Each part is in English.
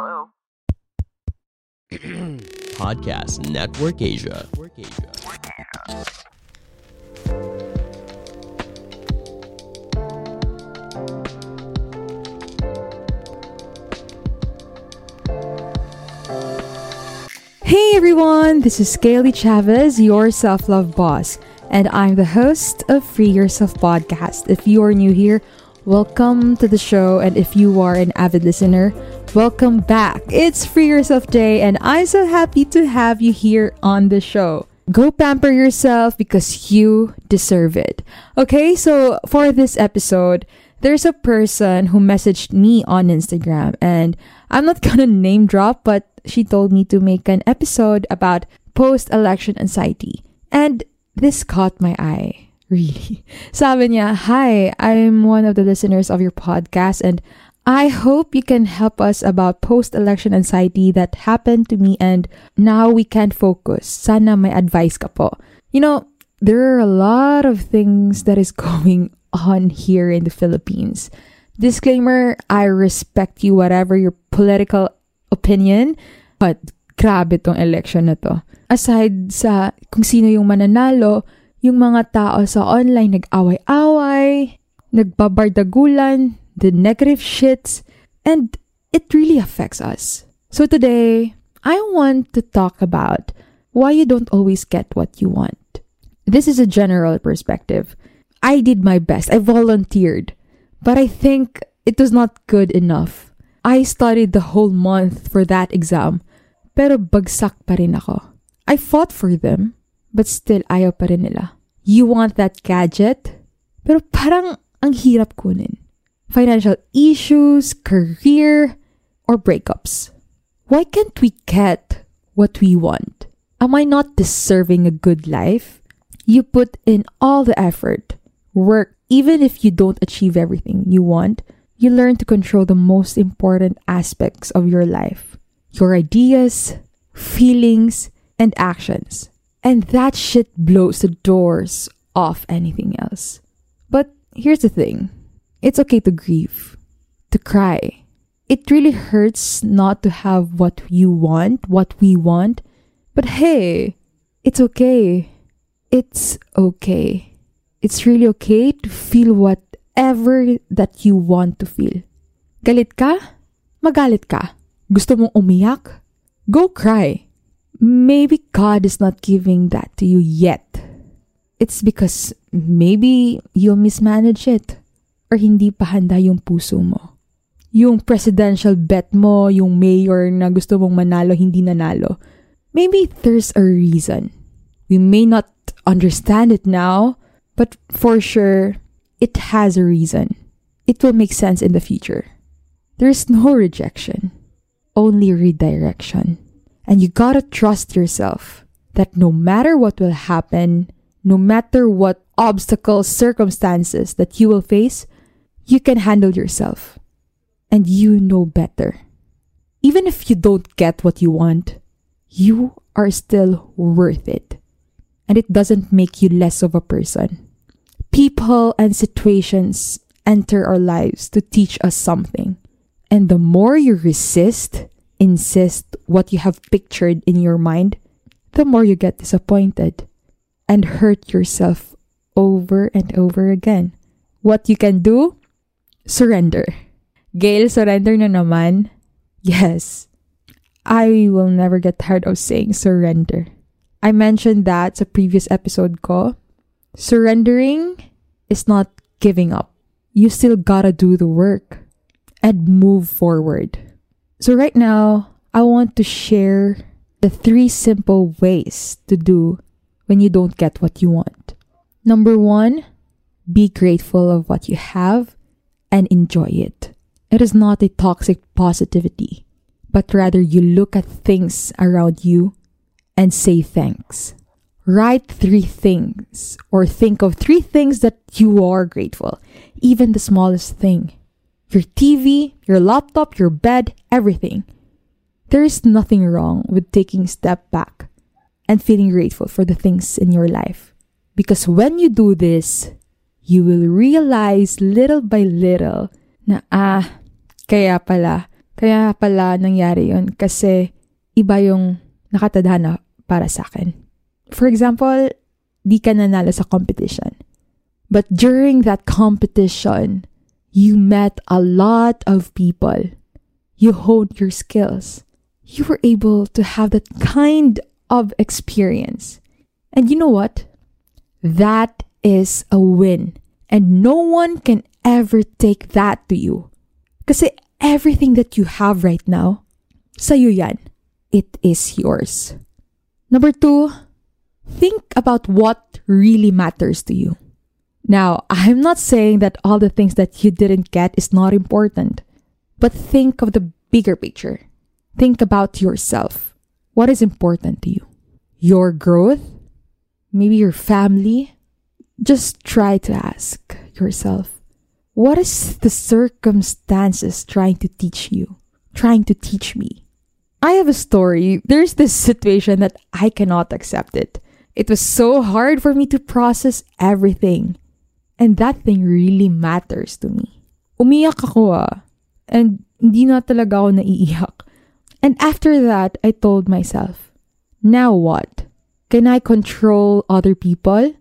Hello? Podcast Network Asia. Hey everyone, this is Gayle De Chavez, your self love boss, and I'm the host of Free Yourself podcast. If you are new here, welcome to the show, and if you are an avid listener, welcome back. It's Free Yourself Day, and I'm so happy to have you here on the show. Go pamper yourself because you deserve it. Okay, so for this episode, there's a person who messaged me on Instagram, and I'm not gonna name drop, but she told me to make an episode about post election anxiety. And this caught my eye, really. Sabi niya, Hi, I'm one of the listeners of your podcast, and I hope you can help us about post election anxiety that happened to me, and now we can't focus. Sana may advice ka po. You know, there are a lot of things that is going on here in the Philippines. Disclaimer, I respect you whatever your political opinion, but grabe tong election na to. Aside sa kung sino yung mananalo, yung mga tao sa online nag-away-away, nagbabardagulan, the negative shits, and it really affects us. So today, I want to talk about why you don't always get what you want. This is a general perspective. I did my best. I volunteered. But I think it was not good enough. I studied the whole month for that exam. Pero bagsak pa rin ako. I fought for them, but still ayaw pa rin nila. You want that gadget? Pero parang ang hirap kunin. Financial issues, career, or breakups. Why can't we get what we want? Am I not deserving a good life? You put in all the effort, work, even if you don't achieve everything you want, you learn to control the most important aspects of your life your ideas, feelings, and actions. And that shit blows the doors off anything else. But here's the thing it's okay to grieve, to cry. It really hurts not to have what you want, what we want. But hey, it's okay. It's okay. It's really okay to feel whatever that you want to feel. Galit ka? Magalit ka. Gusto mong umiyak? Go cry. Maybe God is not giving that to you yet. It's because maybe you'll mismanage it or hindi pa handa yung puso mo. Yung presidential bet mo, yung mayor na gusto mong manalo, hindi nanalo. Maybe there's a reason. We may not understand it now, but for sure, it has a reason. It will make sense in the future. There's no rejection, only redirection. And you gotta trust yourself that no matter what will happen, no matter what obstacles, circumstances that you will face, You can handle yourself. And you know better. Even if you don't get what you want, you are still worth it. And it doesn't make you less of a person. People and situations enter our lives to teach us something. And the more you resist, insist what you have pictured in your mind, the more you get disappointed and hurt yourself over and over again. What you can do? Surrender. Gayle, surrender na naman. Yes. I will never get tired of saying surrender. I mentioned that sa previous episode ko. Surrendering is not giving up. You still gotta do the work and move forward. So, right now, I want to share the three simple ways to do when you don't get what you want. Number one, be grateful of what you have and enjoy it. It is not a toxic positivity, but rather you look at things around you and say thanks. Write three things or think of three things that you are grateful, even the smallest thing. Your TV, your laptop, your bed, everything. There is nothing wrong with taking a step back and feeling grateful for the things in your life. Because when you do this, you will realize little by little na ah, kaya pala, kaya pala nangyari yun kasi iba yung nakatadhana para sa akin. For example, di ka nanalo sa competition. But during that competition, you met a lot of people. You honed your skills. You were able to have that kind of experience. And you know what? That is a win. And no one can ever take that to you. Kasi everything that you have right now, sa'yo yan. It is yours. Number two, think about what really matters to you. Now, I'm not saying that all the things that you didn't get is not important, but think of the bigger picture. Think about yourself. What is important to you? Your growth? Maybe your family? Just try to ask yourself, what is the circumstances trying to teach you? Trying to teach me? I have a story. There's this situation that I cannot accept it. It was so hard for me to process everything. And that thing really matters to me. Umiyak ako ah. And hindi na talaga ako naiiyak. And after that, I told myself, now what? Can I control other people?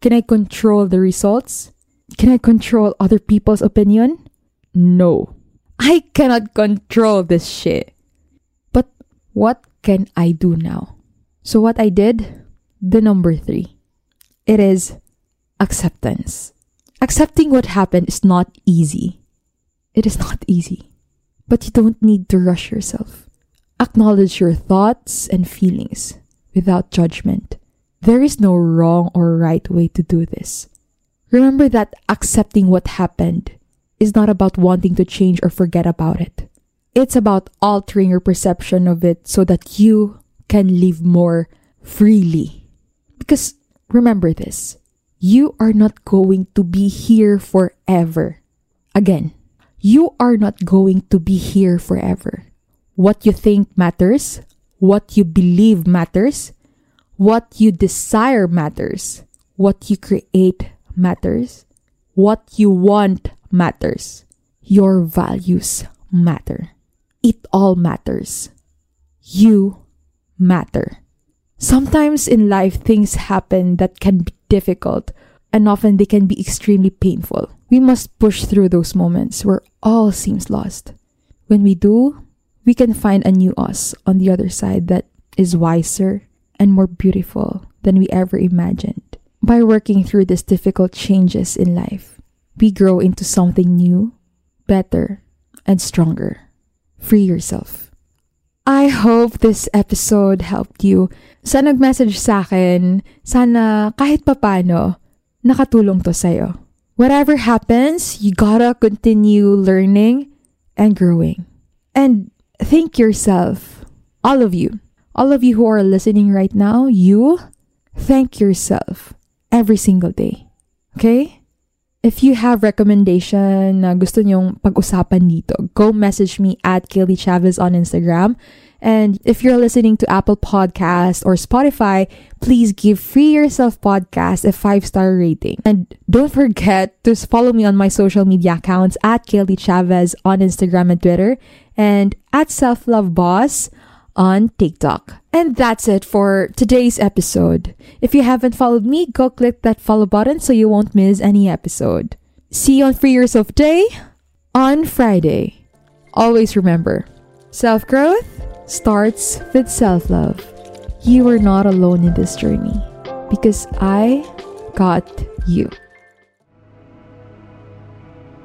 Can I control the results? Can I control other people's opinion? No. I cannot control this shit. But what can I do now? So, what I did, the number three, it is acceptance. Accepting what happened is not easy. It is not easy. But you don't need to rush yourself. Acknowledge your thoughts and feelings without judgment. There is no wrong or right way to do this. Remember that accepting what happened is not about wanting to change or forget about it. It's about altering your perception of it so that you can live more freely. Because remember this you are not going to be here forever. Again, you are not going to be here forever. What you think matters, what you believe matters, what you desire matters, what you create matters, what you want matters, your values matter. It all matters. You matter. Sometimes in life, things happen that can be difficult and often they can be extremely painful. We must push through those moments where all seems lost. When we do, we can find a new us on the other side that is wiser and more beautiful than we ever imagined. By working through these difficult changes in life, we grow into something new, better, and stronger. Free yourself. I hope this episode helped you. Sa nag-message sa akin, sana kahit papano, nakatulong to sa'yo. Whatever happens, you gotta continue learning and growing. And thank yourself, all of you, all of you who are listening right now, you thank yourself every single day. Okay? If you have recommendation na gusto nyong pag-usapan dito, go message me at Gayle De Chavez on Instagram. And if you're listening to Apple Podcast or Spotify, please give Free Yourself Podcast a five-star rating. And don't forget to follow me on my social media accounts at Gayle De Chavez on Instagram and Twitter and at Self Love Boss on TikTok. And that's it for today's episode. If you haven't followed me, go click that follow button so you won't miss any episode. See you on Free Yourself Day on Friday. Always remember, self growth starts with self love. You are not alone in this journey because I got you.